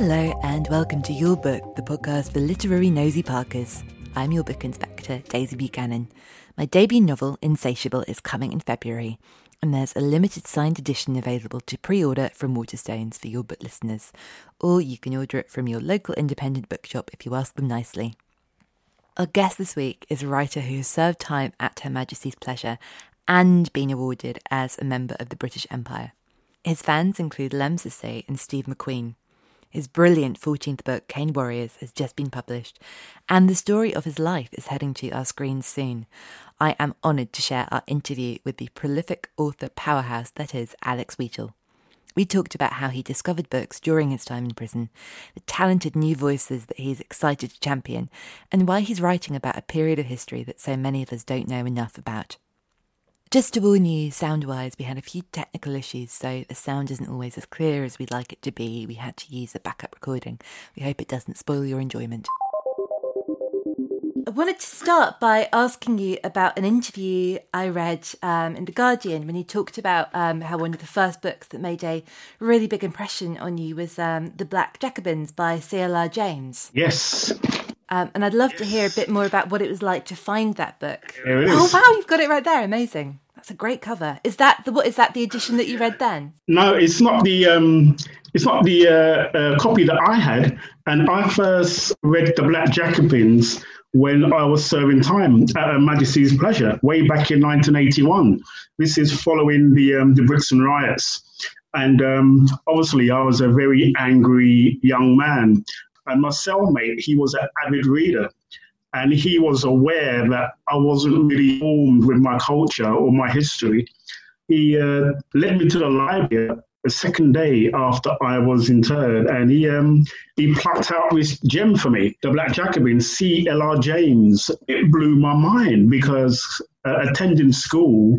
Hello, and welcome to You're Booked, the podcast for literary nosy Parkers. I'm your book inspector, Daisy Buchanan. My debut novel, Insatiable, is coming in February, and there's a limited signed edition available to pre order from Waterstones for your book listeners, or you can order it from your local independent bookshop if you ask them nicely. Our guest this week is a writer who has served time at Her Majesty's pleasure and been awarded as a member of the British Empire. His fans include Lemn Sissay and Steve McQueen. His brilliant 14th book, Cane Warriors, has just been published, and the story of his life is heading to our screens soon. I am honoured to share our interview with the prolific author powerhouse that is Alex Wheatle. We talked about how he discovered books during his time in prison, the talented new voices that he's excited to champion, and why he's writing about a period of history that so many of us don't know enough about. Just to warn you, sound wise, we had a few technical issues, so the sound isn't always as clear as we'd like it to be. We had to use a backup recording. We hope it doesn't spoil your enjoyment. I wanted to start by asking you about an interview I read um, in The Guardian when you talked about um, how one of the first books that made a really big impression on you was um, The Black Jacobins by C.L.R. James. Yes. Um, and I'd love to hear a bit more about what it was like to find that book. It is. Oh wow, you've got it right there! Amazing. That's a great cover. Is that the what? Is that the edition that you read then? No, it's not the um, it's not the uh, uh, copy that I had. And I first read the Black Jacobins when I was serving time at Her Majesty's pleasure, way back in 1981. This is following the um, the Brixton riots. And um, obviously, I was a very angry young man. And my cellmate, he was an avid reader. And he was aware that I wasn't really formed with my culture or my history. He uh, led me to the library the second day after I was interred, and he um, he plucked out this gem for me, the Black Jacobin, C.L.R. James. It blew my mind because uh, attending school,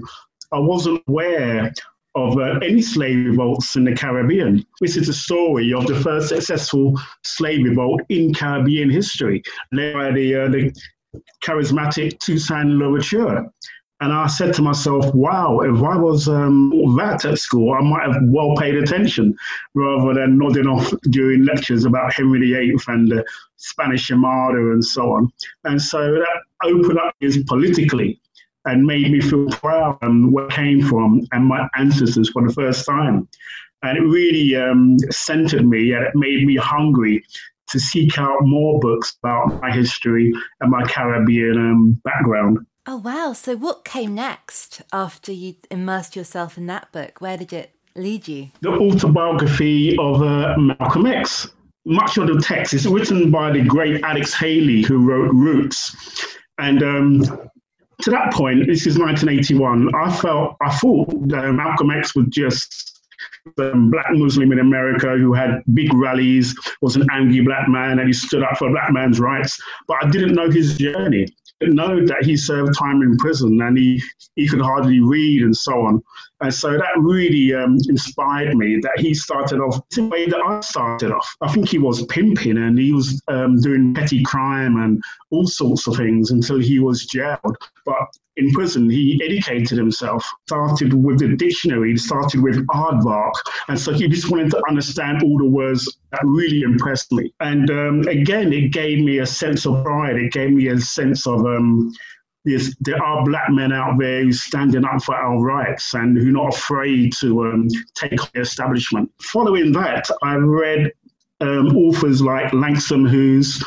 I wasn't aware of uh, any slave revolts in the Caribbean. This is the story of the first successful slave revolt in Caribbean history, led by the, uh, the charismatic Toussaint Louverture. And I said to myself, wow, if I was um, that at school, I might have well paid attention rather than nodding off during lectures about Henry VIII and the Spanish Armada and so on. And so that opened up his politically and made me feel proud of where I came from and my ancestors for the first time. And it really um, centered me and it made me hungry to seek out more books about my history and my Caribbean um, background. Oh wow! So what came next after you immersed yourself in that book? Where did it lead you? The autobiography of uh, Malcolm X. Much of the text is written by the great Alex Haley, who wrote Roots, and um, to that point, this is 1981. I felt I thought that um, Malcolm X was just a black Muslim in America who had big rallies, was an angry black man, and he stood up for black man's rights. But I didn't know his journey. I didn't know that he served time in prison and he, he could hardly read and so on. And so that really um, inspired me that he started off the way that I started off. I think he was pimping and he was um, doing petty crime and all sorts of things until he was jailed. But in prison, he educated himself, started with the dictionary, started with aardvark. And so he just wanted to understand all the words that really impressed me. And um, again, it gave me a sense of pride. It gave me a sense of, um, there are black men out there who are standing up for our rights and who are not afraid to um, take the establishment. Following that, I read um, authors like Langston Hughes,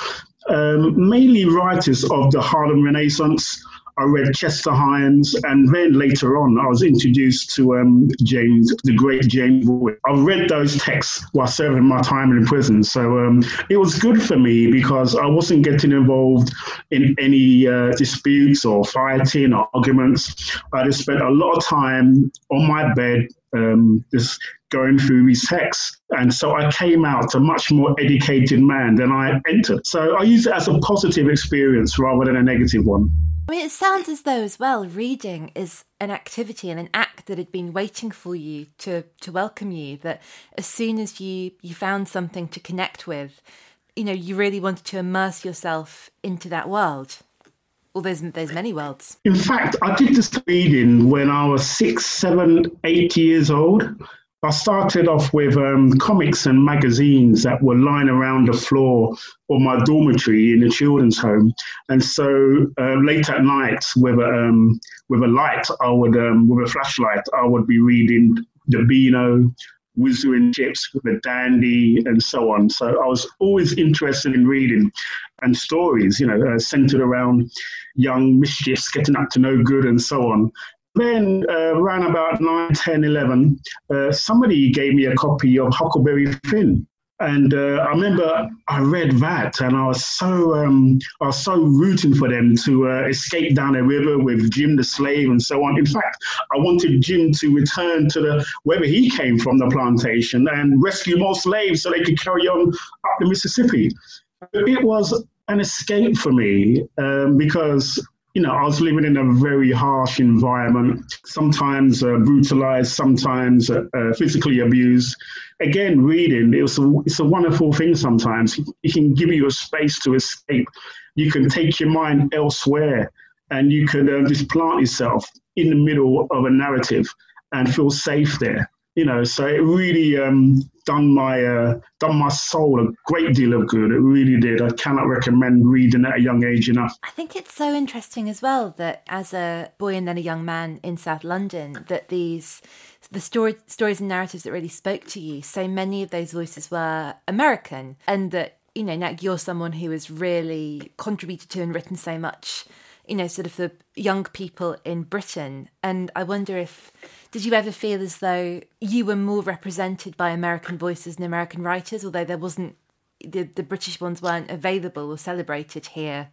um, mainly writers of the Harlem Renaissance. I read Chester Himes, and then later on, I was introduced to um, James, the great James Wood. I read those texts while serving my time in prison, so um, it was good for me because I wasn't getting involved in any uh, disputes or fighting or arguments. I just spent a lot of time on my bed, um, just going through these texts. And so I came out a much more educated man than I entered. So I use it as a positive experience rather than a negative one. I mean, it sounds as though, as well, reading is an activity and an act that had been waiting for you to, to welcome you. That as soon as you, you found something to connect with, you know, you really wanted to immerse yourself into that world. Well, there's there's many worlds. In fact, I did this reading when I was six, seven, eight years old. I started off with um, comics and magazines that were lying around the floor of my dormitory in the children's home. And so uh, late at night, with a, um, with a light, I would, um, with a flashlight, I would be reading the Beano, Whizzer and Chips, the Dandy, and so on. So I was always interested in reading and stories, you know, uh, centered around young mischiefs getting up to no good and so on. Then, uh, around about 9, 10, 11, uh, somebody gave me a copy of Huckleberry Finn. And uh, I remember I read that, and I was so um, I was so rooting for them to uh, escape down the river with Jim the slave and so on. In fact, I wanted Jim to return to the wherever he came from, the plantation, and rescue more slaves so they could carry on up the Mississippi. It was an escape for me um, because you know, I was living in a very harsh environment, sometimes uh, brutalized, sometimes uh, uh, physically abused. Again, reading, it was a, it's a wonderful thing sometimes. It can give you a space to escape. You can take your mind elsewhere and you can uh, just plant yourself in the middle of a narrative and feel safe there you know, so it really um, done my uh, done my soul a great deal of good. It really did. I cannot recommend reading at a young age enough. I think it's so interesting as well that as a boy and then a young man in South London, that these the story, stories and narratives that really spoke to you, so many of those voices were American, and that you know, now you're someone who has really contributed to and written so much, you know, sort of for young people in Britain. And I wonder if did you ever feel as though you were more represented by American voices and American writers, although there wasn't the, the British ones weren't available or celebrated here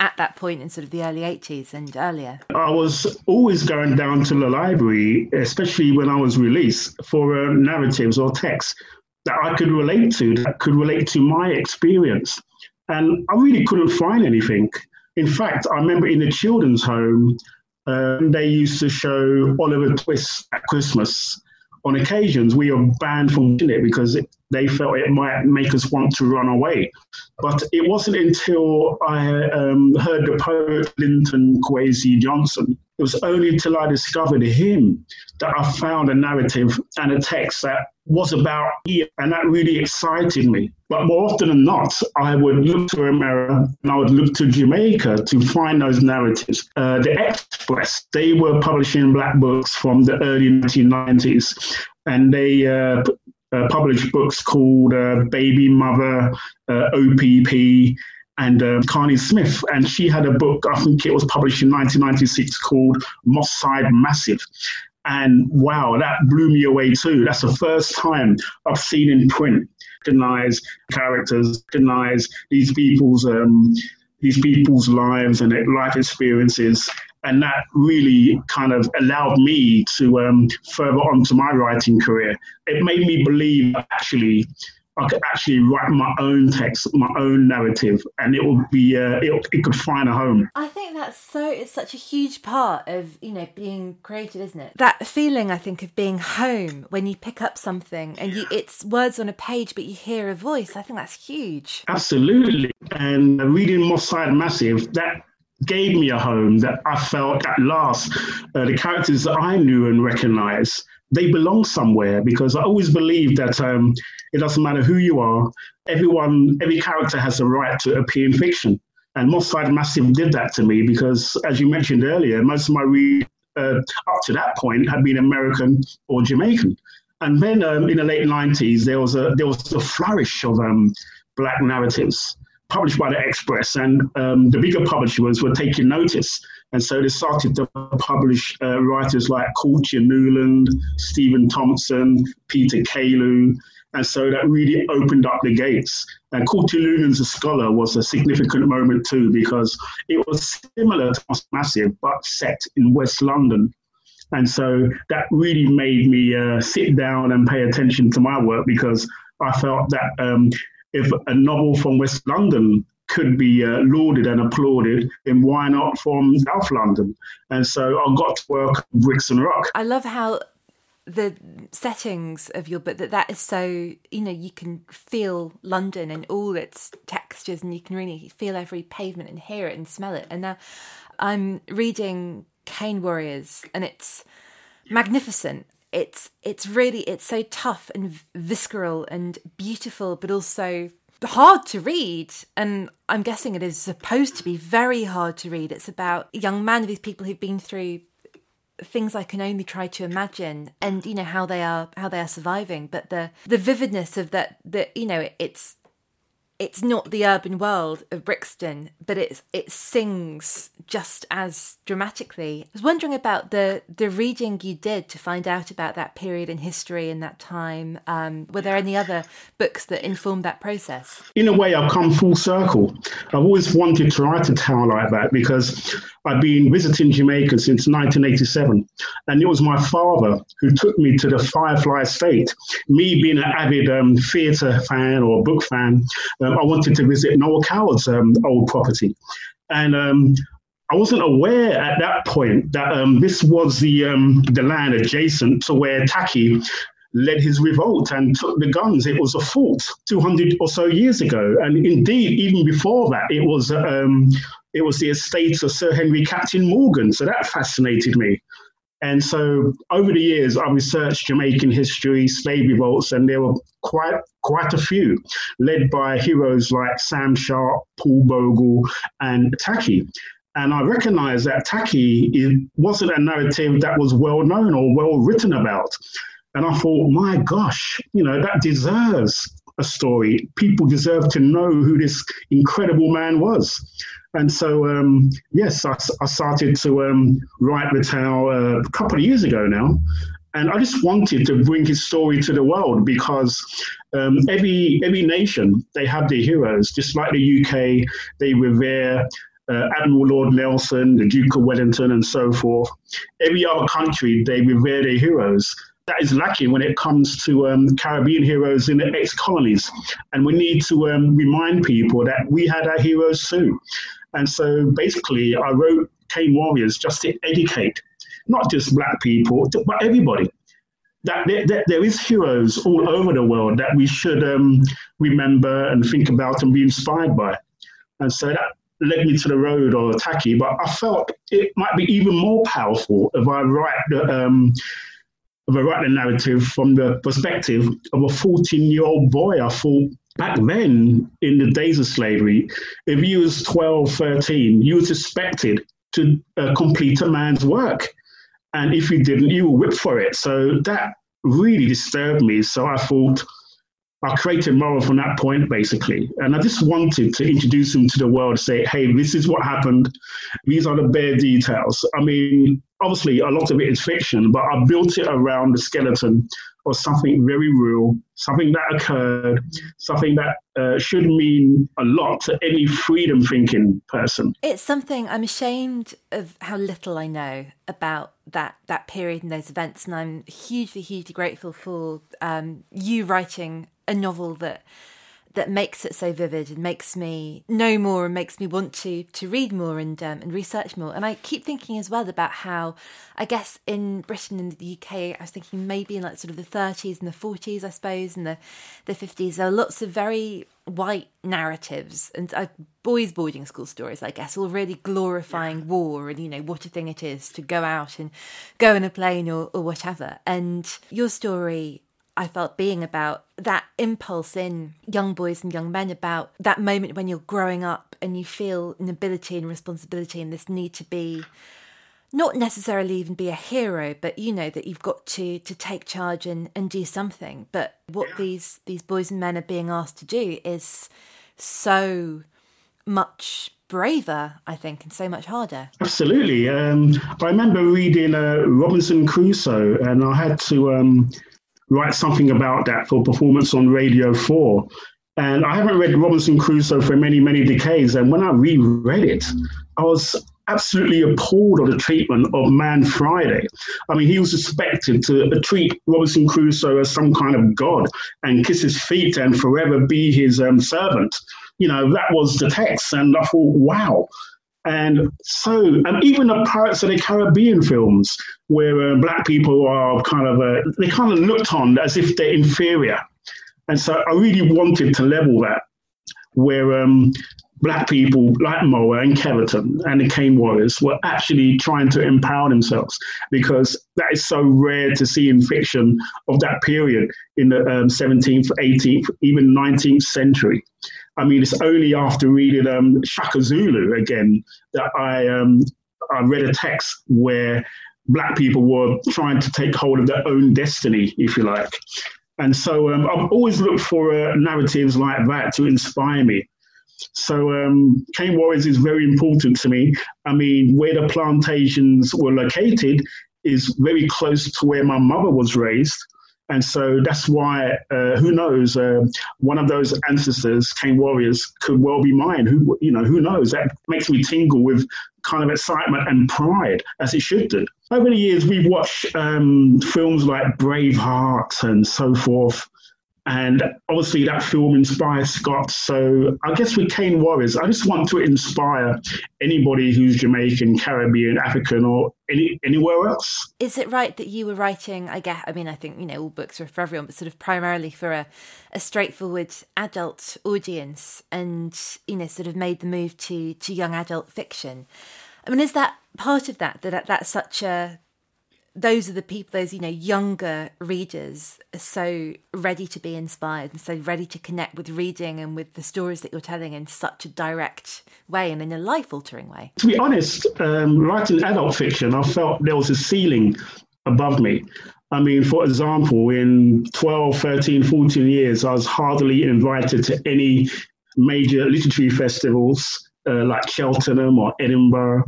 at that point in sort of the early 80s and earlier? I was always going down to the library, especially when I was released, for uh, narratives or texts that I could relate to, that could relate to my experience. And I really couldn't find anything. In fact, I remember in the children's home, um, they used to show Oliver Twist at Christmas. On occasions, we were banned from watching it because it, they felt it might make us want to run away. But it wasn't until I um, heard the poet Linton Kwesi Johnson, it was only until I discovered him that I found a narrative and a text that was about me, and that really excited me. But more often than not, I would look to America and I would look to Jamaica to find those narratives. Uh, the X Press, they were publishing black books from the early 1990s, and they uh, uh, published books called uh, Baby Mother, uh, OPP, and uh, Karline Smith. And she had a book, I think it was published in 1996, called Moss Side Massive. And wow, that blew me away too. That's the first time I've seen in print denies characters, denies these people's um, these people's lives and life experiences. And that really kind of allowed me to um, further on to my writing career. It made me believe actually I could actually write my own text, my own narrative, and it would be uh, it, it could find a home. I think that's so. It's such a huge part of you know being creative, isn't it? That feeling I think of being home when you pick up something and you it's words on a page, but you hear a voice. I think that's huge. Absolutely, and reading Moss Side Massive that gave me a home that I felt at last uh, the characters that I knew and recognized they belong somewhere because I always believed that um, it doesn't matter who you are, everyone, every character has a right to appear in fiction. And Moss Side Massive did that to me because, as you mentioned earlier, most of my read uh, up to that point had been American or Jamaican. And then um, in the late 90s, there was a there was a flourish of um, black narratives published by the X Press, and um, the bigger publishers were taking notice. And so they started to publish uh, writers like Courttia Newland, Stephen Thompson, Peter Kalu. And so that really opened up the gates. And Courttia Newland as a scholar was a significant moment too, because it was similar to Massive, but set in West London. And so that really made me uh, sit down and pay attention to my work because I felt that um, if a novel from West London could be uh, lauded and applauded, then why not from South London? And so I got to work Brixton Rock. I love how the settings of your book that that is so you know you can feel london and all its textures and you can really feel every pavement and hear it and smell it and now i'm reading cane warriors and it's magnificent it's it's really it's so tough and visceral and beautiful but also hard to read. And i'm guessing it is supposed to be very hard to read. It's about a young man these people who've been through things i can only try to imagine and you know how they are how they are surviving. But the the vividness of that that you know it's it's not the urban world of Brixton, but it's it sings just as dramatically. I was wondering about the the reading you did to find out about that period in history and that time. Um, were there any other books that informed that process? In a way, I've come full circle. I've always wanted to write a tale like that because I've been visiting Jamaica since 1987, and it was my father who took me to the Firefly Estate. Me being an avid um, theatre fan or book fan. Um, I wanted to visit Noel Coward's um, old property. And um, I wasn't aware at that point that um, this was the, um, the land adjacent to where Taki led his revolt and took the guns. It was a fort 200 or so years ago. And indeed, even before that, it was, um, it was the estate of Sir Henry Captain Morgan. So that fascinated me. And so over the years, I researched Jamaican history, slave revolts, and there were quite quite a few, led by heroes like Sam Sharpe, Paul Bogle, and Taki. And I recognized that Taki wasn't a narrative that was well known or well written about. And I thought, my gosh, you know, that deserves a story. People deserve to know who this incredible man was. And so, um, yes, I, I, started to um, write the tale uh, a couple of years ago now. And I just wanted to bring his story to the world because um, every every nation they have their heroes. Just like the UK, they revere uh, Admiral Lord Nelson, the Duke of Wellington, and so forth. Every other country they revere their heroes that is lacking when it comes to um, Caribbean heroes in the ex colonies. And we need to um, remind people that we had our heroes too. And so basically, I wrote Cane Warriors just to educate not just black people, but everybody. That there, there is heroes all over the world that we should um, remember and think about and be inspired by. And so that led me to the road or Taki, but I felt it might be even more powerful if I write the um, if I write the narrative from the perspective of a 14 year old boy. I thought back then, in the days of slavery, if you was 12, 13, you was expected to uh, complete a man's work. And if you didn't, you were whipped for it. So that really disturbed me. So I thought, I created Moa from that point, basically. And I just wanted to introduce him to the world, say, hey, this is what happened. These are the bare details. I mean, obviously, a lot of it is fiction, but I built it around the skeleton of something very real, something that occurred, something that uh, should mean a lot to any freedom thinking person. It's something I'm ashamed of how little I know about that that period and those events, and I'm hugely, hugely grateful for um, you writing a novel that that makes it so vivid and makes me know more and makes me want to to read more and um, and research more. And I keep thinking as well about how, I guess in Britain and the UK, I was thinking maybe in like sort of the 30s and the 40s, I suppose, and the the 50s, there are lots of very white narratives and uh, boys' boarding school stories, I guess, all really glorifying war and you know what a thing it is to go out and go in a plane or, or whatever. And your story I felt being about that impulse in young boys and young men about that moment when you're growing up and you feel an ability and responsibility and this need to be not necessarily even be a hero, but you know that you've got to to take charge and, and do something. But what these these boys and men are being asked to do is so much braver, I think, and so much harder. Absolutely. Um, I remember reading uh, Robinson Crusoe, and I had to um, write something about that for performance on Radio 4. And I haven't read Robinson Crusoe for many, many decades. And when I reread it, I was absolutely appalled at the treatment of Man Friday. I mean, he was expected to treat Robinson Crusoe as some kind of god and kiss his feet and forever be his um, servant. You know, that was the text. And I thought, wow, and so, and even the Pirates of the Caribbean films, where uh, black people are kind of, uh, they kind of looked on as if they're inferior. And so I really wanted to level that, where um, black people like Moa and Keverton and the Cane Warriors were actually trying to empower themselves because that is so rare to see in fiction of that period in the um, 17th, 18th, even 19th century. I mean, it's only after reading um, Shaka Zulu again that I um, I read a text where black people were trying to take hold of their own destiny, if you like. And so um, I've always looked for uh, narratives like that to inspire me. So um, Cane Warriors is very important to me. I mean, where the plantations were located is very close to where my mother was raised. And so that's why, uh, who knows, uh, one of those ancestors, Cane Warriors, could well be mine. Who, you know, who knows? That makes me tingle with kind of excitement and pride, as it should do. Over the years, we've watched um, films like Braveheart and so forth. And obviously, that film inspired Scott. So I guess with Cane Warriors, I just want to inspire anybody who's Jamaican, Caribbean, African, or any, anywhere else. Is it right that you were writing? I guess. I mean, I think you know all books are for everyone, but sort of primarily for a, a straightforward adult audience, and you know, sort of made the move to to young adult fiction. I mean, is that part of that that that's such a those are the people, those, you know, younger readers are so ready to be inspired and so ready to connect with reading and with the stories that you're telling in such a direct way and in a life altering way. To be honest, um, writing adult fiction, I felt there was a ceiling above me. I mean, for example, in 12, 13, 14 years, I was hardly invited to any major literary festivals uh, like Cheltenham or Edinburgh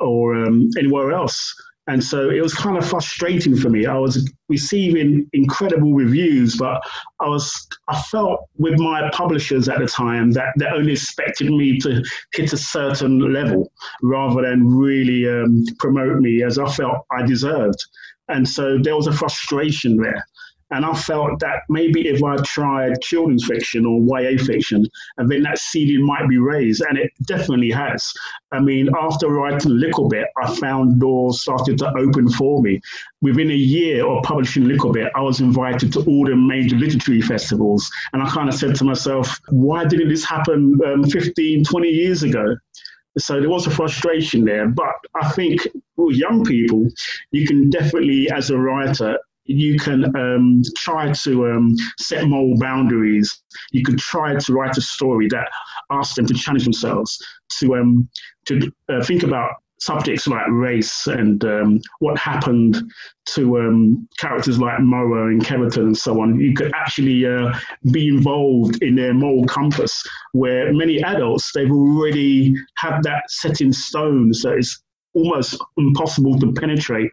or um, anywhere else. And so it was kind of frustrating for me. I was receiving incredible reviews, but I was I felt with my publishers at the time that they only expected me to hit a certain level rather than really um, promote me as I felt I deserved. And so there was a frustration there. And I felt that maybe if I tried children's fiction or YA fiction, and then that ceiling might be raised, and it definitely has. I mean, after writing Liccle Bit, I found doors started to open for me. Within a year of publishing Liccle Bit, I was invited to all the major literary festivals. And I kind of said to myself, why didn't this happen um, 15, 20 years ago? So there was a frustration there. But I think with young people, you can definitely, as a writer, you can um, try to um, set moral boundaries. You could try to write a story that asks them to challenge themselves, to um, to uh, think about subjects like race and um, what happened to um, characters like Moa and Keverton and so on. You could actually uh, be involved in their moral compass, where many adults they've already had that set in stone, so it's almost impossible to penetrate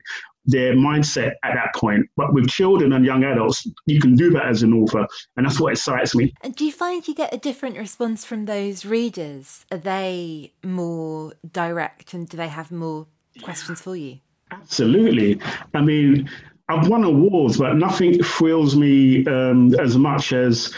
their mindset at that point. But with children and young adults, you can do that as an author, and that's what excites me. And do you find you get a different response from those readers? Are they more direct, and do they have more questions for you? Absolutely. I mean, I've won awards, but nothing thrills me um, as much as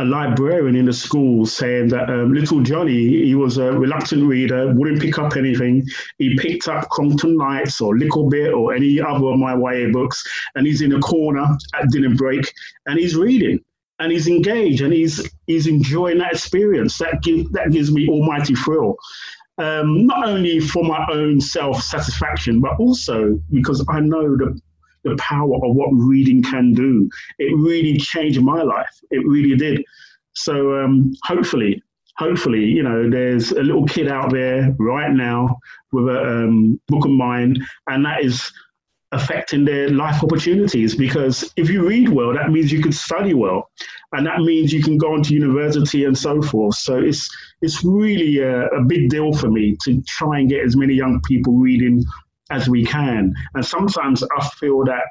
a librarian in the school saying that um, little Johnny, he was a reluctant reader, wouldn't pick up anything. He picked up Crongton Knights or Bit or any other of my YA books, and he's in a corner at dinner break and he's reading and he's engaged and he's he's enjoying that experience. That give, that gives me almighty thrill. Um, not only for my own self satisfaction, but also because I know the the power of what reading can do. It really changed my life. It really did. So um, hopefully, hopefully, you know, there's a little kid out there right now with a um, book of mine, and that is affecting their life opportunities. Because if you read well, that means you can study well, and that means you can go on to university and so forth. So it's it's really a, a big deal for me to try and get as many young people reading as we can. And sometimes I feel that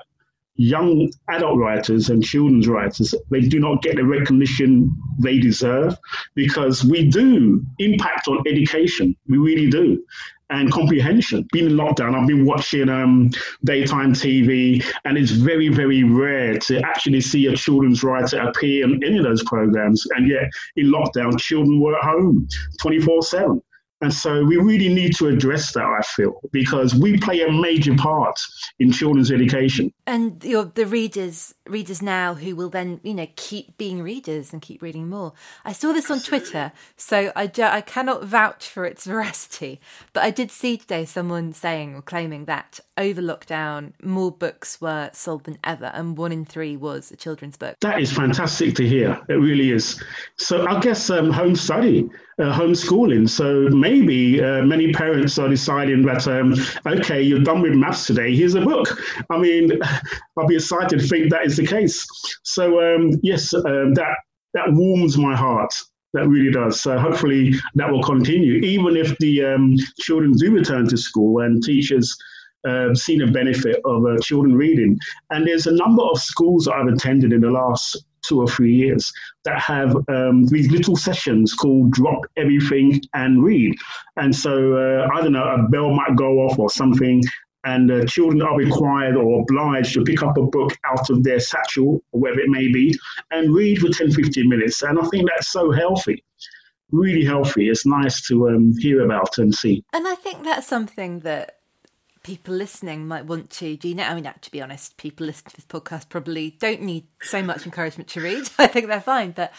young adult writers and children's writers they do not get the recognition they deserve because we do impact on education. We really do. And comprehension being in lockdown i've been watching um, daytime tv and it's very very rare to actually see a children's writer appear in any of those programs. And yet in lockdown children were at home 24 7 and so we really need to address that, I feel, because we play a major part in children's education. And you know, the readers, readers now who will then, you know, keep being readers and keep reading more. I saw this on Twitter, so I, do, I cannot vouch for its veracity, but I did see today someone saying or claiming that over lockdown, more books were sold than ever, and one in three was a children's book. That is fantastic to hear. It really is. So I guess um, home study uh, homeschooling. So maybe uh, many parents are deciding that, um, okay, you're done with maths today, here's a book. I mean, I'll be excited to think that is the case. So, um, yes, um, that, that warms my heart. That really does. So hopefully that will continue, even if the um, children do return to school and teachers uh, see the benefit of uh, children reading. And there's a number of schools that I've attended in the last two or three years that have um, these little sessions called drop everything and read. And so, uh, I don't know, a bell might go off or something, and uh, children are required or obliged to pick up a book out of their satchel or wherever it may be and read for 10, 15 minutes. And I think that's so healthy. Really healthy. It's nice to um, hear about and see. And I think that's something that people listening might want to do you know i mean uh, to be honest people listening to this podcast probably don't need so much encouragement to read. I think they're fine but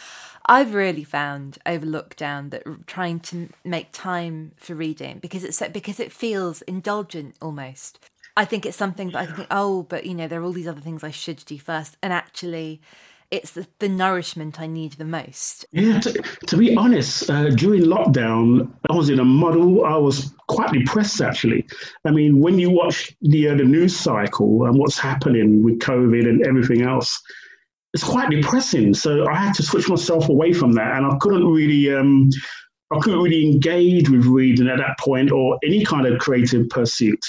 i've really found over lockdown that trying to make time for reading because it's because it feels indulgent almost. I think it's something that i think oh but you know there are all these other things i should do first and actually it's the, the nourishment I need the most. Yeah, to, to be honest, uh, during lockdown, I was in a muddle. I was quite depressed, actually. I mean, when you watch the uh, the news cycle and what's happening with COVID and everything else, it's quite depressing. So I had to switch myself away from that, and I couldn't really. Um, I couldn't really engage with reading at that point or any kind of creative pursuit.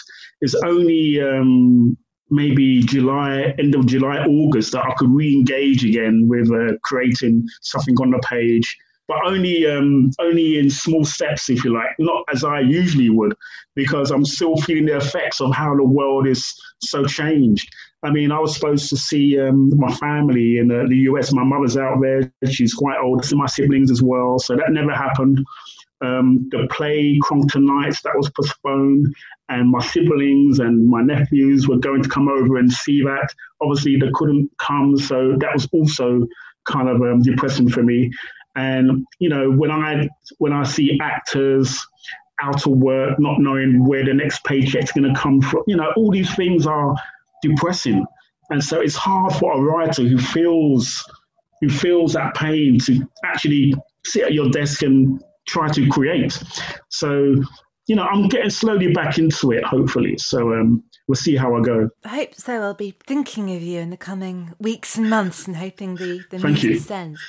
It's only um, maybe July, end of July, August, that I could re-engage again with uh, creating something on the page, but only um, only in small steps, if you like, not as I usually would, because I'm still feeling the effects of how the world is so changed. I mean, I was supposed to see um, my family in the, the US. My mother's out there; she's quite old. See my siblings as well, so that never happened. Um, the play Crongton Knights that was postponed, and my siblings and my nephews were going to come over and see that. Obviously, they couldn't come, so that was also kind of um, depressing for me. And you know, when I when I see actors out of work, not knowing where the next paycheck's going to come from, you know, all these things are depressing. And so it's hard for a writer who feels who feels that pain to actually sit at your desk and try to create. So, you know, I'm getting slowly back into it, hopefully. So um, we'll see how I go. I hope so. I'll be thinking of you in the coming weeks and months and hoping the, the news descends.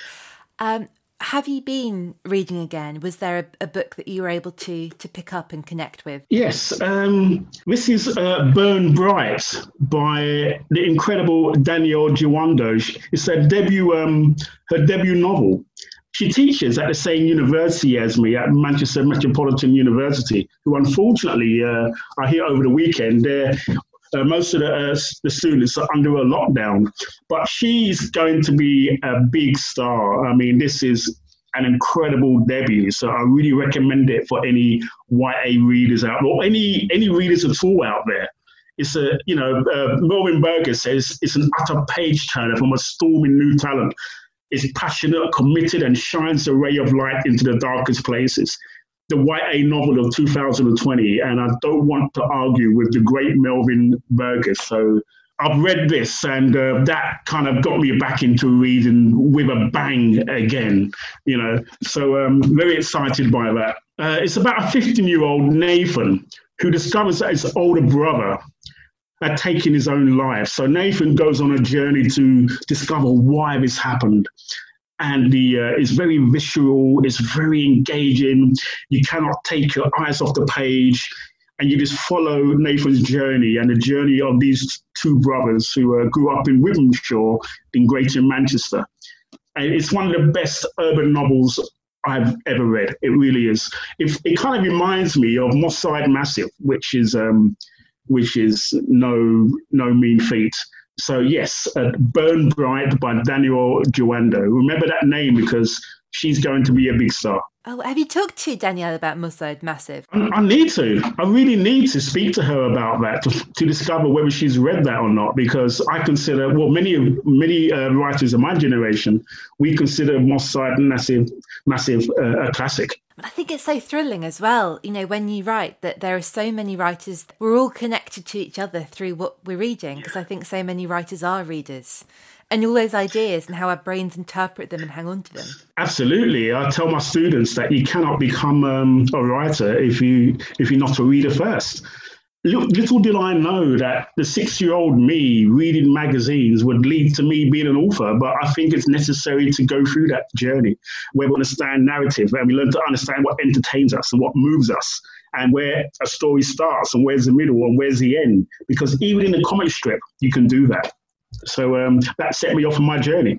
Um, have you been reading again? Was there a, a, book that you were able to to pick up and connect with? Yes, um, this is uh, Burn Bright by the incredible Danielle Jawando. It's her debut, um, her debut novel. She teaches at the same university as me at Manchester Metropolitan University, who unfortunately, uh, I hear over the weekend, Uh, most of the, uh, the students are under a lockdown, but she's going to be a big star. I mean, this is an incredible debut. So I really recommend it for any YA readers out or any any readers at all out there. It's a you know uh, Melvin Burgess says it's an utter page turner from a storming new talent. It's passionate, committed, and shines a ray of light into the darkest places. The YA novel of 2020, and I don't want to argue with the great Melvin Burgess. So I've read this, and uh, that kind of got me back into reading with a bang again. You know, so I'm um, very excited by that. Uh, it's about a 15 year old Nathan who discovers that his older brother taken his own life. So Nathan goes on a journey to discover why this happened. And the uh, it's very visceral, it's very engaging. You cannot take your eyes off the page and you just follow Nathan's journey and the journey of these two brothers who uh, grew up in Wythenshawe in Greater Manchester. And it's one of the best urban novels I've ever read. It really is. It, it kind of reminds me of Moss Side Massive, which is um, which is no no mean feat. So yes, uh, Burn Bright by Danielle Jawando. Remember that name because she's going to be a big star. Oh, have you talked to Danielle about Moss Massive? I, I, need to. I really need to speak to her about that to, to discover whether she's read that or not. Because I consider, well, many many uh, writers of my generation, we consider Moss Massive massive uh, a classic. I think it's so thrilling as well, you know, when you write that there are so many writers, we're all connected to each other through what we're reading, because I think so many writers are readers and all those ideas and how our brains interpret them and hang on to them. Absolutely, I tell my students that you cannot become um, a writer if you if you're not a reader first. Little did I know that the six-year-old me reading magazines would lead to me being an author, but I think it's necessary to go through that journey where we understand narrative and we learn to understand what entertains us and what moves us and where a story starts and where's the middle and where's the end. Because even in a comic strip, you can do that. So um, that set me off on my journey.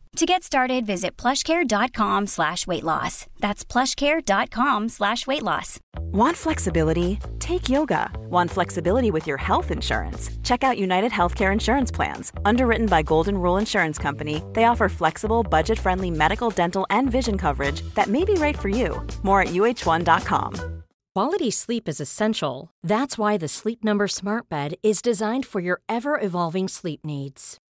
To get started, visit plushcare.com slash weight loss. That's plushcare.com slash weight loss. Want flexibility? Take yoga. Want flexibility with your health insurance? Check out United Healthcare Insurance Plans. Underwritten by Golden Rule Insurance Company, they offer flexible, budget-friendly medical, dental, and vision coverage that may be right for you. More at uh1.com. Quality sleep is essential. That's why the Sleep Number Smart Bed is designed for your ever-evolving sleep needs.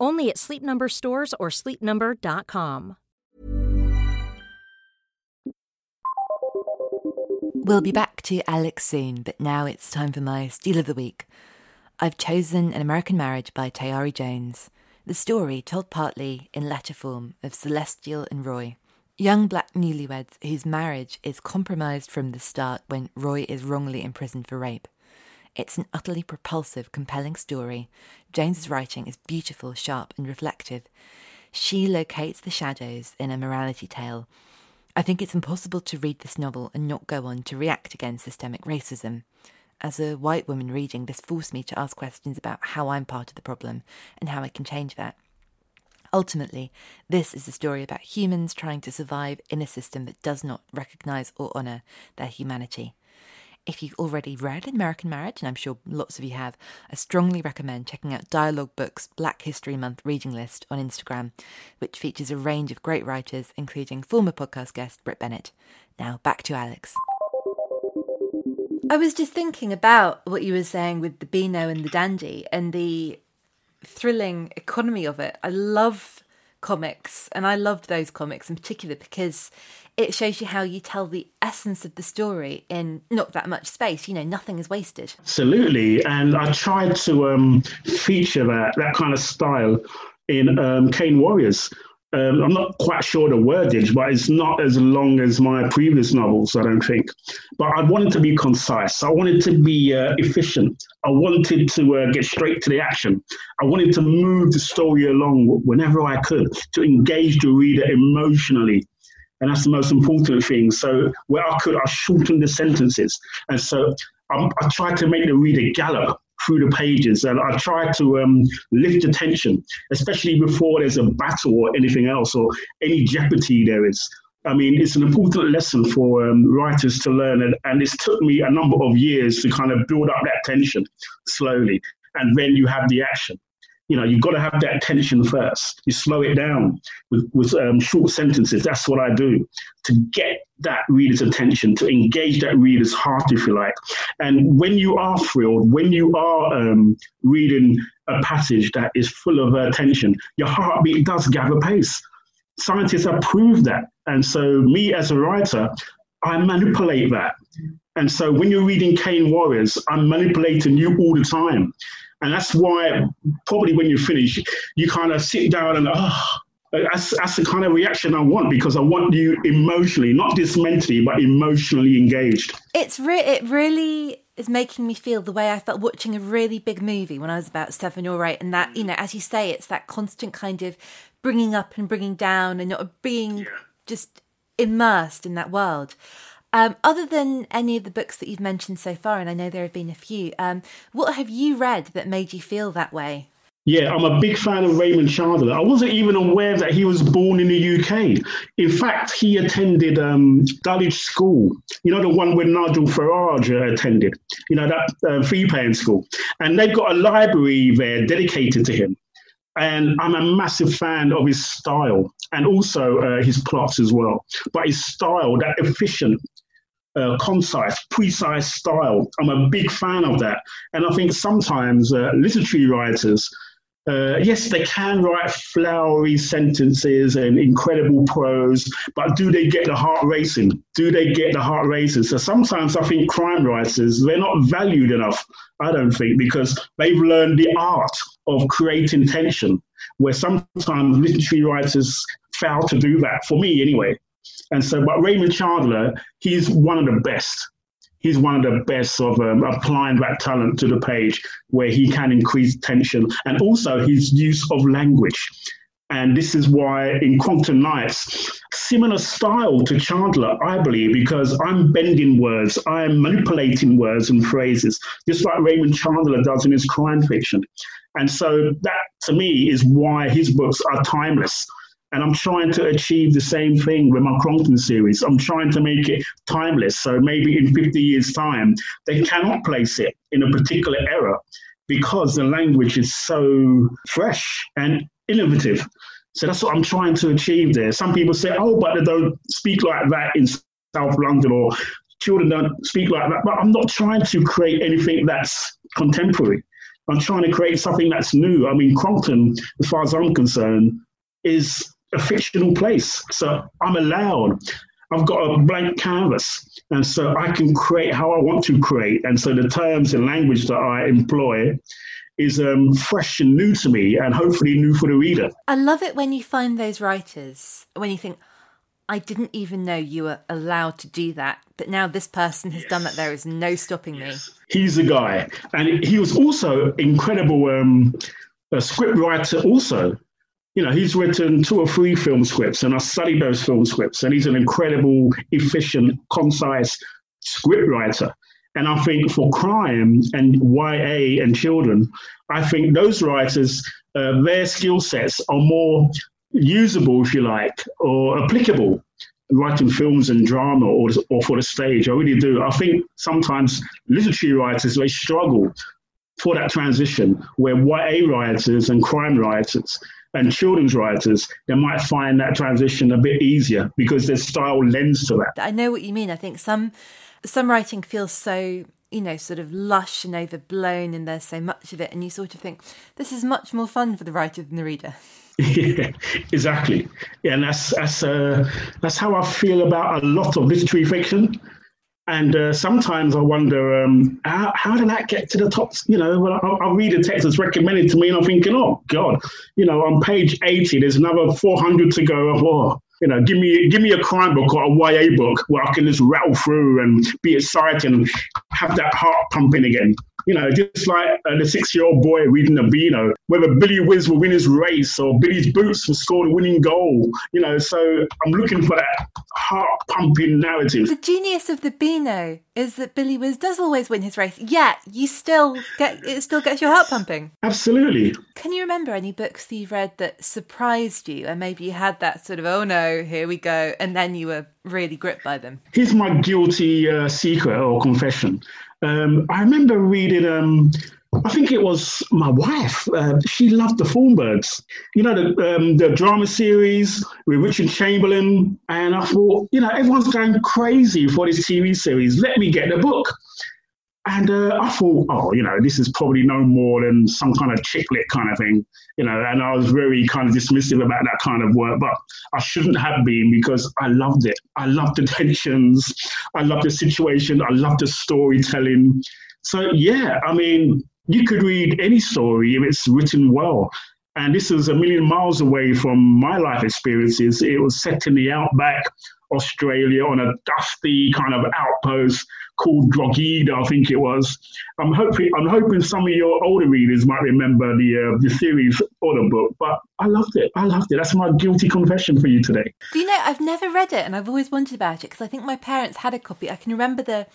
Only at Sleep Number stores or sleepnumber.com. We'll be back to Alex soon, but now it's time for my Steal of the Week. I've chosen An American Marriage by Tayari Jones, the story told partly in letter form of Celestial and Roy. Young black newlyweds whose marriage is compromised from the start when Roy is wrongly imprisoned for rape. It's an utterly propulsive, compelling story. Jones's writing is beautiful, sharp, and reflective. She locates the shadows in a morality tale. I think it's impossible to read this novel and not go on to react against systemic racism. As a white woman reading, this forced me to ask questions about how I'm part of the problem and how I can change that. Ultimately, this is a story about humans trying to survive in a system that does not recognise or honour their humanity. If you've already read American Marriage, and I'm sure lots of you have, I strongly recommend checking out Dialogue Books Black History Month reading list on Instagram, which features a range of great writers, including former podcast guest Brit Bennett. Now, back to Alex. I was just thinking about what you were saying with the Beano and the Dandy and the thrilling economy of it. I love comics, and I loved those comics in particular because it shows you how you tell the essence of the story in not that much space. You know, nothing is wasted. Absolutely, and I tried to um, feature that that kind of style in um, Cane Warriors. Um, I'm not quite sure the wordage, but it's not as long as my previous novels, I don't think. But I wanted to be concise. I wanted to be uh, efficient. I wanted to uh, get straight to the action. I wanted to move the story along whenever I could to engage the reader emotionally. And that's the most important thing. So, where I could, I shortened the sentences. And so I, I tried to make the reader gallop through the pages. And I try to um, lift attention, especially before there's a battle or anything else or any jeopardy there is. I mean, it's an important lesson for um, writers to learn. And, and it's took me a number of years to kind of build up that tension slowly. And then you have the action you know, you've got to have that tension first. You slow it down with, with um, short sentences. That's what I do to get that reader's attention, to engage that reader's heart, if you like. And when you are thrilled, when you are um, reading a passage that is full of uh, tension, your heartbeat does gather pace. Scientists have proved that. And so, me as a writer, I manipulate that. And so, when you're reading Cane Warriors, I'm manipulating you all the time. And that's why probably when you finish, you kind of sit down and, oh, that's, that's the kind of reaction I want because I want you emotionally, not just mentally, but emotionally engaged. It's re- it really is making me feel the way I felt watching a really big movie when I was about seven or eight. And that, you know, as you say, it's that constant kind of bringing up and bringing down and not being yeah. just immersed in that world. Um, other than any of the books that you've mentioned so far, and I know there have been a few, um, what have you read that made you feel that way? Yeah, I'm a big fan of Raymond Chandler. I wasn't even aware that he was born in the UK. In fact, he attended um, Dulwich School, you know, the one where Nigel Farage attended, you know, that uh, fee paying school. And they've got a library there dedicated to him. And I'm a massive fan of his style and also uh, his plots as well. But his style, that efficient, uh, concise, precise style. I'm a big fan of that. And I think sometimes uh, literary writers, uh, yes, they can write flowery sentences and incredible prose, but do they get the heart racing? Do they get the heart racing? So sometimes I think crime writers, they're not valued enough, I don't think, because they've learned the art of creating tension, where sometimes literary writers fail to do that, for me anyway. And so, but Raymond Chandler, he's one of the best. He's one of the best of um, applying that talent to the page where he can increase tension and also his use of language. And this is why in Crongton Knights, similar style to Chandler, I believe, because I'm bending words, I'm manipulating words and phrases, just like Raymond Chandler does in his crime fiction. And so that, to me, is why his books are timeless and I'm trying to achieve the same thing with my Crongton series. I'm trying to make it timeless. So maybe in 50 years' time, they cannot place it in a particular era because the language is so fresh and innovative. So that's what I'm trying to achieve there. Some people say, oh, but they don't speak like that in South London or children don't speak like that. But I'm not trying to create anything that's contemporary. I'm trying to create something that's new. I mean, Crongton, as far as I'm concerned, is a fictional place. So I'm allowed. I've got a blank canvas, and so I can create how I want to create. And so the terms and language that I employ is um, fresh and new to me, and hopefully new for the reader. I love it when you find those writers when you think, I didn't even know you were allowed to do that, but now this person has yes. done that. There is no stopping yes. me. He's the guy, and he was also incredible um, a script writer. Also, you know, he's written two or three film scripts, and I studied those film scripts, and he's an incredible, efficient, concise script writer. And I think for crime and YA and children, I think those writers, uh, their skill sets are more usable, if you like, or applicable writing films and drama or, or for the stage. I really do. I think sometimes literary writers, they struggle for that transition where YA writers and crime writers and children's writers, they might find that transition a bit easier because their style lends to that. I know what you mean. I think some some writing feels so you know, sort of lush and overblown, and there's so much of it, and you sort of think this is much more fun for the writer than the reader. Yeah, exactly. Yeah, and that's that's uh, that's how I feel about a lot of literary fiction. And uh, sometimes I wonder um, how, how did that get to the top? You know, when I, I read a text that's recommended to me, and I'm thinking, oh God, you know, on page 80, there's another 400 to go. Oh, you know, give me give me a crime book or a YA book where I can just rattle through and be excited and have that heart pumping again. You know, just like uh, the six-year-old boy reading the Beano, whether Billy Whizz will win his race or Billy's boots will score the winning goal. You know, so I'm looking for that heart-pumping narrative. The genius of the Beano is that Billy Whizz does always win his race, yet you still get it still gets your heart pumping. Absolutely. Can you remember any books that you've read that surprised you, and maybe you had that sort of oh no, here we go, and then you were really gripped by them? Here's my guilty uh, secret or confession. Um, I remember reading, um, I think it was my wife. Uh, she loved the Thorn Birds, you know, the, um, the drama series with Richard Chamberlain. And I thought, you know, everyone's going crazy for this TV series. Let me get the book. And uh, I thought, oh, you know, this is probably no more than some kind of chick lit kind of thing, you know. And I was very kind of dismissive about that kind of work, but I shouldn't have been because I loved it. I loved the tensions, I loved the situation, I loved the storytelling. So yeah, I mean, you could read any story if it's written well. And this is a million miles away from my life experiences. It was set in the outback, Australia, on a dusty kind of outpost called Drogheda, I think it was. I'm hoping I'm hoping some of your older readers might remember the uh, the series or the book, but I loved it. I loved it. That's my guilty confession for you today. Do you know I've never read it, and I've always wondered about it because I think my parents had a copy. I can remember the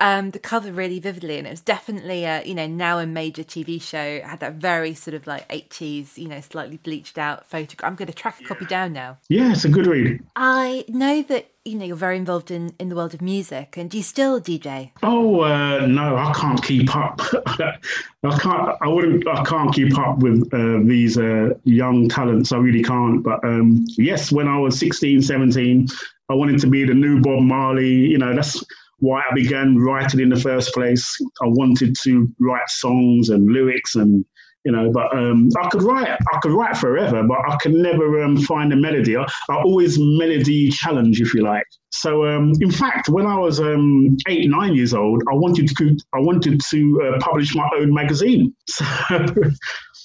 um, the cover really vividly, and it was definitely a you know now a major TV show. It had that very sort of like eighties, you know, slightly bleached out photograph. I'm going to track a copy down now. Yeah, it's a good read. I know that you know you're very involved in in the world of music, and do you still DJ? Oh uh, no, I can't keep up. I can't. I wouldn't. I can't keep up with uh, these uh, young talents. I really can't. But um, yes, when I was 16, 17, I wanted to be the new Bob Marley. You know, that's why I began writing in the first place. I wanted to write songs and lyrics and you know, but um, I could write, I could write forever, but I could never um, find a melody. I, I, always melody challenge, if you like. So, um, in fact, when I was um, eight, nine years old, I wanted to, I wanted to uh, publish my own magazine.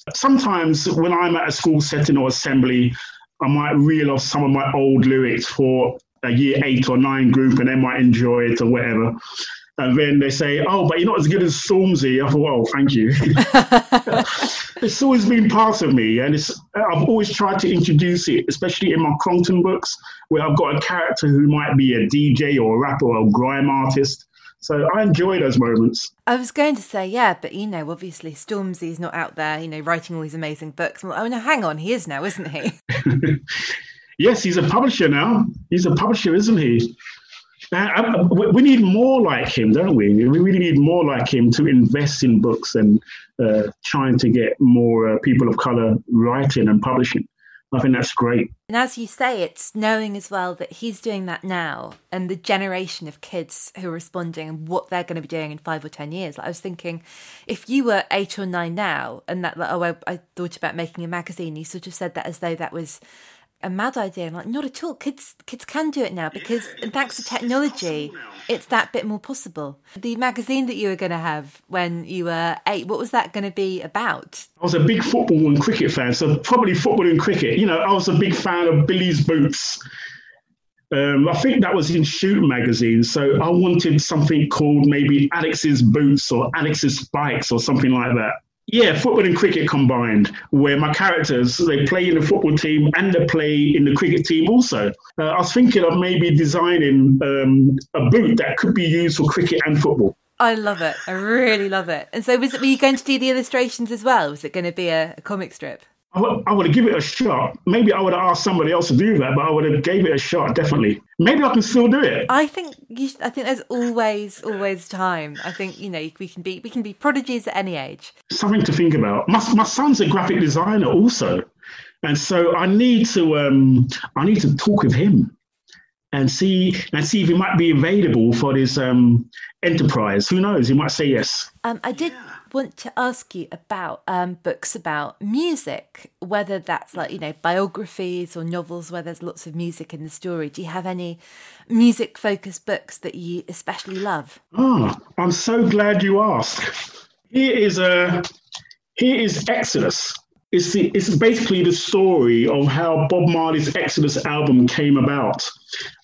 So, sometimes when I'm at a school setting or assembly, I might reel off some of my old lyrics for a year eight or nine group and they might enjoy it or whatever. And then they say, "Oh, but you're not as good as Stormzy." I thought, "Well, thank you." it's always been part of me, and it's I've always tried to introduce it, especially in my Crongton books, where I've got a character who might be a DJ or a rapper or a grime artist. So I enjoy those moments. I was going to say, yeah, but you know, obviously Stormzy's not out there, you know, writing all these amazing books. oh no, hang on, he is now, isn't he? Yes, he's a publisher now. He's a publisher, isn't he? Uh, we need more like him, don't we? We really need more like him to invest in books and uh, trying to get more uh, people of color writing and publishing. I think that's great. And as you say, it's knowing as well that he's doing that now and the generation of kids who are responding and what they're going to be doing in five or 10 years. Like I was thinking, if you were eight or nine now and that, like, oh, I, I thought about making a magazine, you sort of said that as though that was a mad idea. I'm like, not at all. Kids kids can do it now because thanks to technology, it's that bit more possible. The magazine that you were going to have when you were eight, what was that going to be about? I was a big football and cricket fan, so probably football and cricket. You know, I was a big fan of Billy's Boots. Um, I think that was in Shoot magazine. So I wanted something called maybe Alex's Boots or Alex's Spikes or something like that. Yeah, football and cricket combined, where my characters they play in the football team and they play in the cricket team also. Uh, I was thinking of maybe designing um, a boot that could be used for cricket and football. I love it. I really love it. And so, was it, were you going to do the illustrations as well? Was it going to be a, a comic strip? I would, I would have given it a shot. Maybe I would have asked somebody else to do that, but I would have gave it a shot. Definitely. Maybe I can still do it. I think you, I think there's always always time. I think you know we can be we can be prodigies at any age. Something to think about. My my son's a graphic designer also, and so I need to um I need to talk with him and see and see if he might be available for this um, enterprise. Who knows? He might say yes. Um, I did want to ask you about um, books about music, whether that's like, you know, biographies or novels where there's lots of music in the story. Do you have any music focused books that you especially love? Oh, I'm so glad you asked. Here is a here is Exodus. It's, the, it's basically the story of how Bob Marley's Exodus album came about,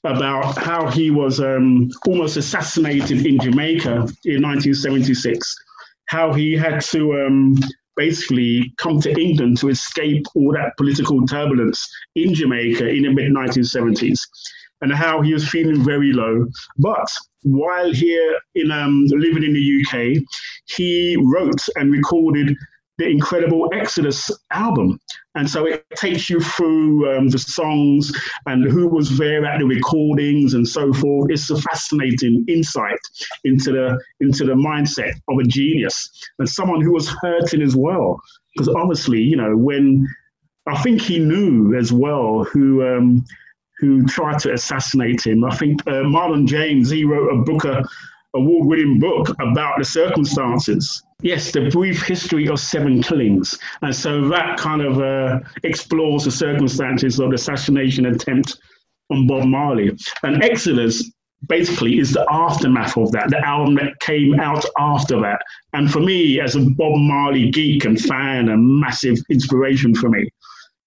about how he was um, almost assassinated in Jamaica in 1976 how he had to um, basically come to England to escape all that political turbulence in Jamaica in the mid 1970s, and how he was feeling very low. But while here in um, living in the UK, he wrote and recorded the incredible Exodus album. And so it takes you through um, the songs and who was there at the recordings and so forth. It's a fascinating insight into the into the mindset of a genius and someone who was hurting as well. Because obviously, you know, when I think he knew as well who um, who tried to assassinate him. I think uh, Marlon James he wrote a book, a award-winning book about the circumstances Yes, the brief history of seven killings. And so that kind of uh, explores the circumstances of the assassination attempt on Bob Marley. And Exodus basically is the aftermath of that, the album that came out after that. And for me, as a Bob Marley geek and fan, a massive inspiration for me.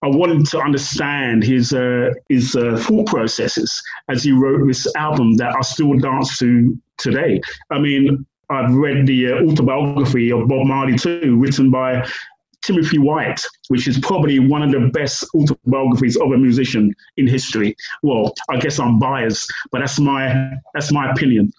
I wanted to understand his uh, his uh, thought processes as he wrote this album that I still dance to today. I mean, I've read the uh, autobiography of Bob Marley too, written by Timothy White, which is probably one of the best autobiographies of a musician in history. Well, I guess I'm biased, but that's my that's my opinion.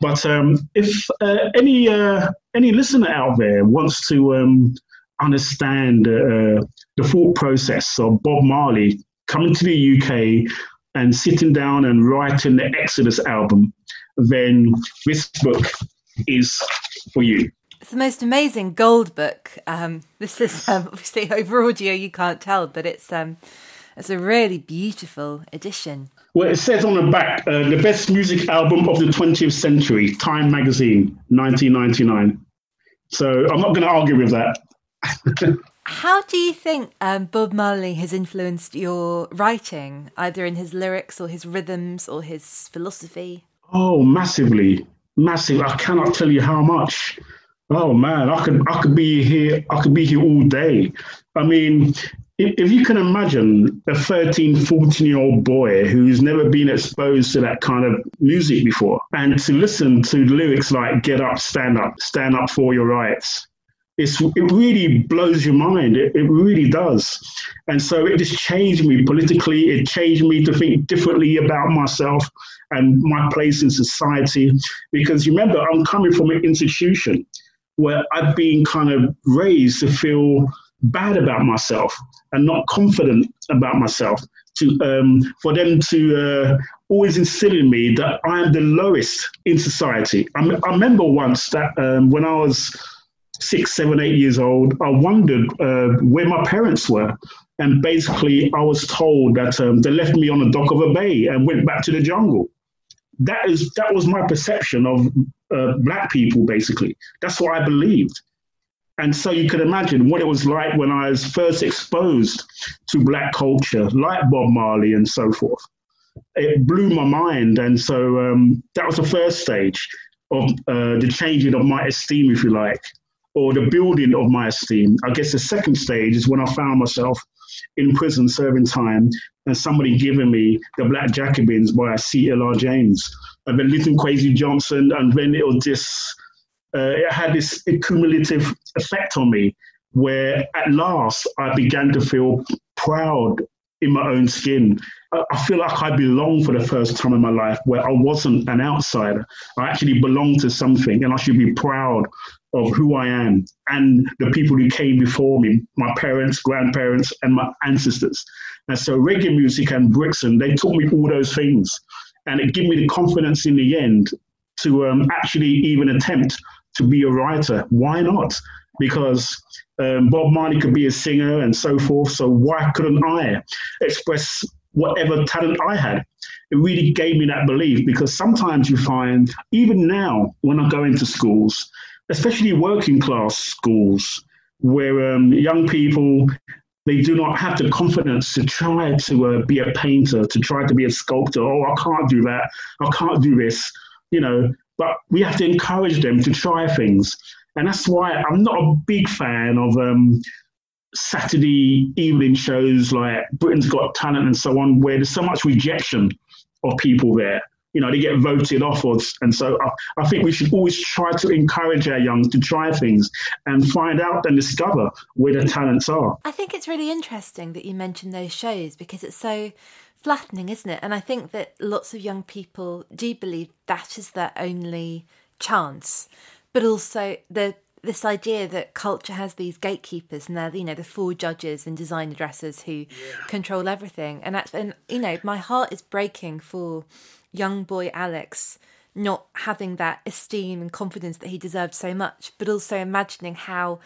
But um, if uh, any uh, any listener out there wants to um, understand uh, the thought process of Bob Marley coming to the UK and sitting down and writing the Exodus album, then this book is for you. It's the most amazing gold book. Um, this is um, obviously over audio, you can't tell, but it's um, it's a really beautiful edition. Well, it says on the back, uh, the best music album of the 20th century, Time Magazine, 1999. So I'm not going to argue with that. How do you think um, Bob Marley has influenced your writing, either in his lyrics or his rhythms or his philosophy? Oh, massively massive. I cannot tell you how much. Oh man, I could I could be here. I could be here all day. I mean, if, if you can imagine a 13, 14 year old boy who's never been exposed to that kind of music before, and to listen to lyrics like "Get up, stand up, stand up for your rights." It's, it really blows your mind. It, it really does. And so it just changed me politically. It changed me to think differently about myself and my place in society. Because remember, I'm coming from an institution where I've been kind of raised to feel bad about myself and not confident about myself. To um, for them to uh, always instill in me that I am the lowest in society. I, I remember once that um, when I was six, seven, eight years old, I wondered uh, where my parents were. And basically, I was told that um, they left me on the dock of a bay and went back to the jungle that is that was my perception of uh, black people. Basically, that's what I believed. And so you can imagine what it was like when I was first exposed to black culture, like Bob Marley and so forth. It blew my mind, and so um, that was the first stage of uh, the changing of my esteem, if you like, or the building of my esteem. I guess the second stage is when I found myself in prison serving time and somebody giving me the Black Jacobins by C.L.R. James. And then Linton Kwesi Johnson, and then it was just, uh, it had this cumulative effect on me where at last I began to feel proud in my own skin. I feel like I belong for the first time in my life where I wasn't an outsider. I actually belong to something and I should be proud of who I am and the people who came before me, my parents, grandparents, and my ancestors. And so reggae music and Brixton, they taught me all those things. And it gave me the confidence in the end to um, actually even attempt to be a writer. Why not? Because um, Bob Marley could be a singer and so forth. So why couldn't I express whatever talent I had? it really gave me that belief because sometimes you find, even now, when I go into schools, especially working class schools, where um, young people they do not have the confidence to try to uh, be a painter, to try to be a sculptor. Oh, I can't do that. I can't do this. You know, but we have to encourage them to try things, and that's why I'm not a big fan of um, Saturday evening shows like Britain's Got Talent and so on, where there's so much rejection of people there. You know, they get voted off, and so I, I think we should always try to encourage our young to try things and find out and discover where their talents are. I think it's really interesting that you mentioned those shows because it's so flattening, isn't it? And I think that lots of young people do believe that is their only chance, but also the this idea that culture has these gatekeepers and they're you know the four judges and design dressers who yeah. control everything and that's and you know my heart is breaking for young boy alex not having that esteem and confidence that he deserved so much but also imagining how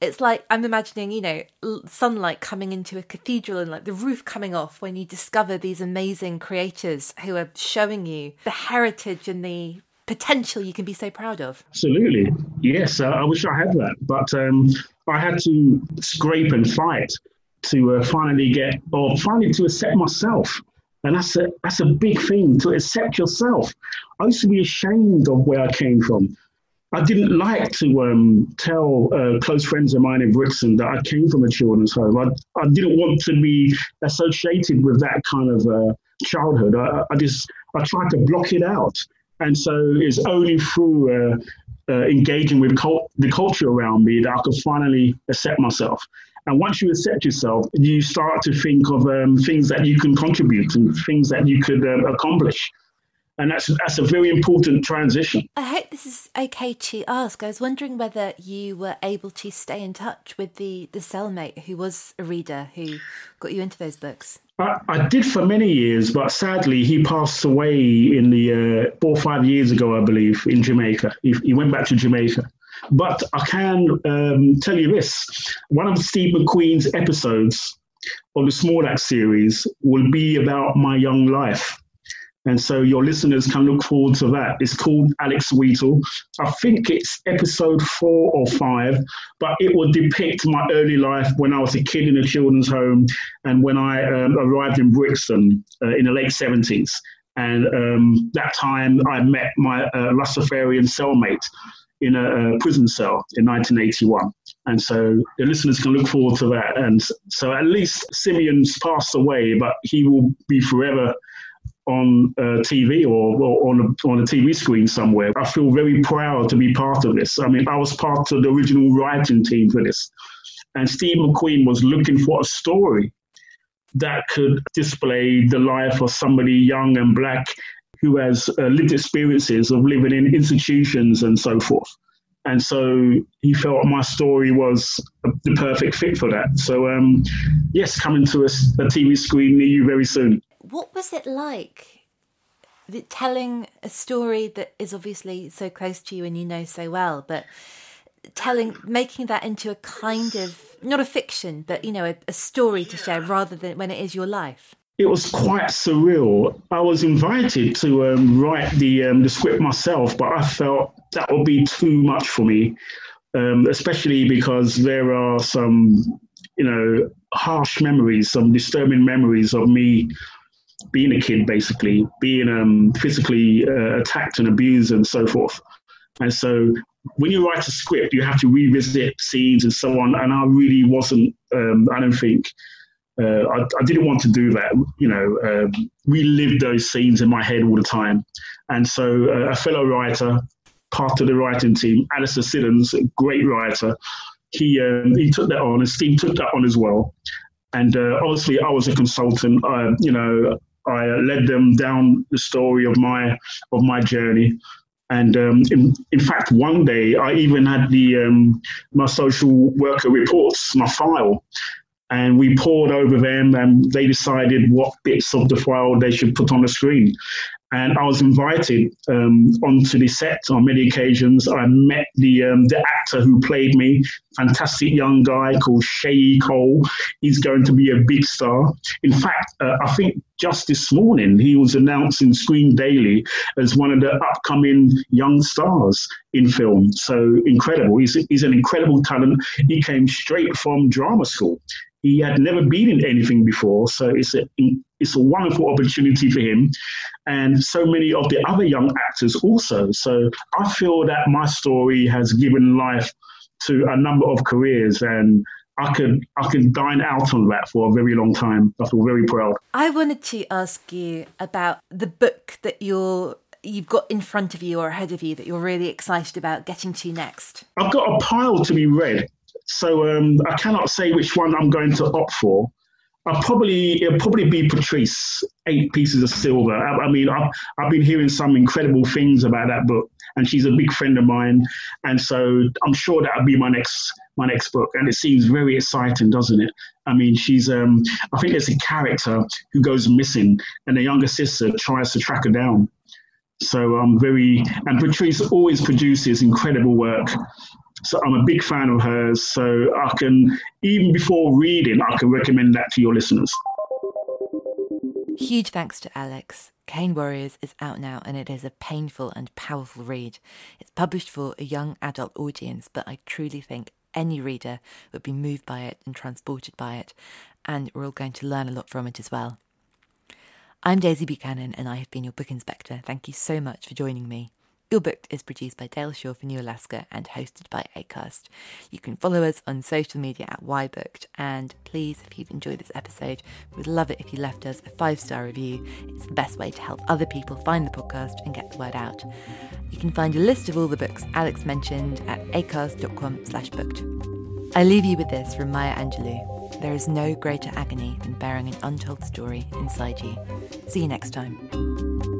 it's like i'm imagining you know sunlight coming into a cathedral and like the roof coming off when you discover these amazing creators who are showing you the heritage and the potential you can be so proud of. Absolutely. Yes, uh, I wish I had that. But um, I had to scrape and fight to uh, finally get, or finally to accept myself. And that's a, that's a big thing to accept yourself. I used to be ashamed of where I came from. I didn't like to um, tell uh, close friends of mine in Brixton that I came from a children's home. I, I didn't want to be associated with that kind of uh, childhood. I, I just I tried to block it out. And so it's only through uh, uh, engaging with cult- the culture around me that I could finally accept myself. And once you accept yourself, you start to think of um, things that you can contribute and things that you could um, accomplish. And that's, that's a very important transition. I hope this is okay to ask. I was wondering whether you were able to stay in touch with the, the cellmate who was a reader who got you into those books. I, did for many years, but sadly, he passed away in the uh, four or five years ago, I believe, in Jamaica. He, he went back to Jamaica. But I can um, tell you this one of Steve McQueen's episodes of the Small Axe series will be about my young life. And so your listeners can look forward to that. It's called Alex Wheatle. I think it's episode four or five, but it will depict my early life when I was a kid in a children's home and when I um, arrived in Brixton uh, in the late 70s. And um, that time I met my uh, Rastafarian cellmate in a, a, prison cell in 1981. And so the listeners can look forward to that. And so at least Simeon's passed away, but he will be forever on uh, TV or, or, on, a, on a TV screen somewhere. I feel very proud to be part of this. I mean, I was part of the original writing team for this. And Steve McQueen was looking for a story that could display the life of somebody young and black who has uh, lived experiences of living in institutions and so forth. And so he felt my story was the perfect fit for that. So, um, yes, coming to a, a TV screen near you very soon what was it like telling a story that is obviously so close to you and you know so well, but telling, making that into a kind of not a fiction, but you know, a, a story to share rather than when it is your life? It was quite surreal. I was invited to um, write the um, the script myself, but I felt that would be too much for me, um, especially because there are some, you know, harsh memories, some disturbing memories of me being a kid, basically, being um, physically uh, attacked and abused and so forth. And so when you write a script, you have to revisit scenes and so on. And I really wasn't, um, I don't think, uh, I, I, didn't want to do that, you know, um, relive those scenes in my head all the time. And so uh, a fellow writer, part of the writing team, Alistair Siddons, a great writer, he, um, he took that on and Steve took that on as well. And uh, obviously, I was a consultant. Uh, you know, I led them down the story of my of my journey. And um, in, in fact, one day I even had the um, my social worker reports, my file, and we poured over them, and they decided what bits of the file they should put on the screen. And I was invited um, onto the set on many occasions. I met the um, the actor who played me, fantastic young guy called Sheyi Cole. He's going to be a big star. In fact, uh, I think just this morning he was announced in Screen Daily as one of the upcoming young stars in film. So incredible! He's he's an incredible talent. He came straight from drama school. He had never been in anything before, so it's a it's a wonderful opportunity for him, and so many of the other young actors also. So I feel that my story has given life to a number of careers, and I could I could dine out on that for a very long time. I feel very proud. I wanted to ask you about the book that you're you've got in front of you or ahead of you that you're really excited about getting to next. I've got a pile to be read. So um, I cannot say which one I'm going to opt for. I'll probably it'll probably be Patrice, Eight Pieces of Silver. I, I mean, I've, I've been hearing some incredible things about that book, and she's a big friend of mine, and so I'm sure that'll be my next my next book. And it seems very exciting, doesn't it? I mean, she's um, I think there's a character who goes missing, and the younger sister tries to track her down. So I'm very and Patrice always produces incredible work. So I'm a big fan of hers. So I can, even before reading, I can recommend that to your listeners. Huge thanks to Alex. Cane Warriors is out now and it is a painful and powerful read. It's published for a young adult audience, but I truly think any reader would be moved by it and transported by it, and we're all going to learn a lot from it as well. I'm Daisy Buchanan and I have been your book inspector. Thank you so much for joining me. You're Booked is produced by Dale Shaw for New Alaska and hosted by Acast. You can follow us on social media at YBooked. And please, if you've enjoyed this episode, we'd love it if you left us a five star review. It's the best way to help other people find the podcast and get the word out. You can find a list of all the books Alex mentioned at acast.com slash booked. I leave you with this from Maya Angelou. There is no greater agony than bearing an untold story inside you. See you next time.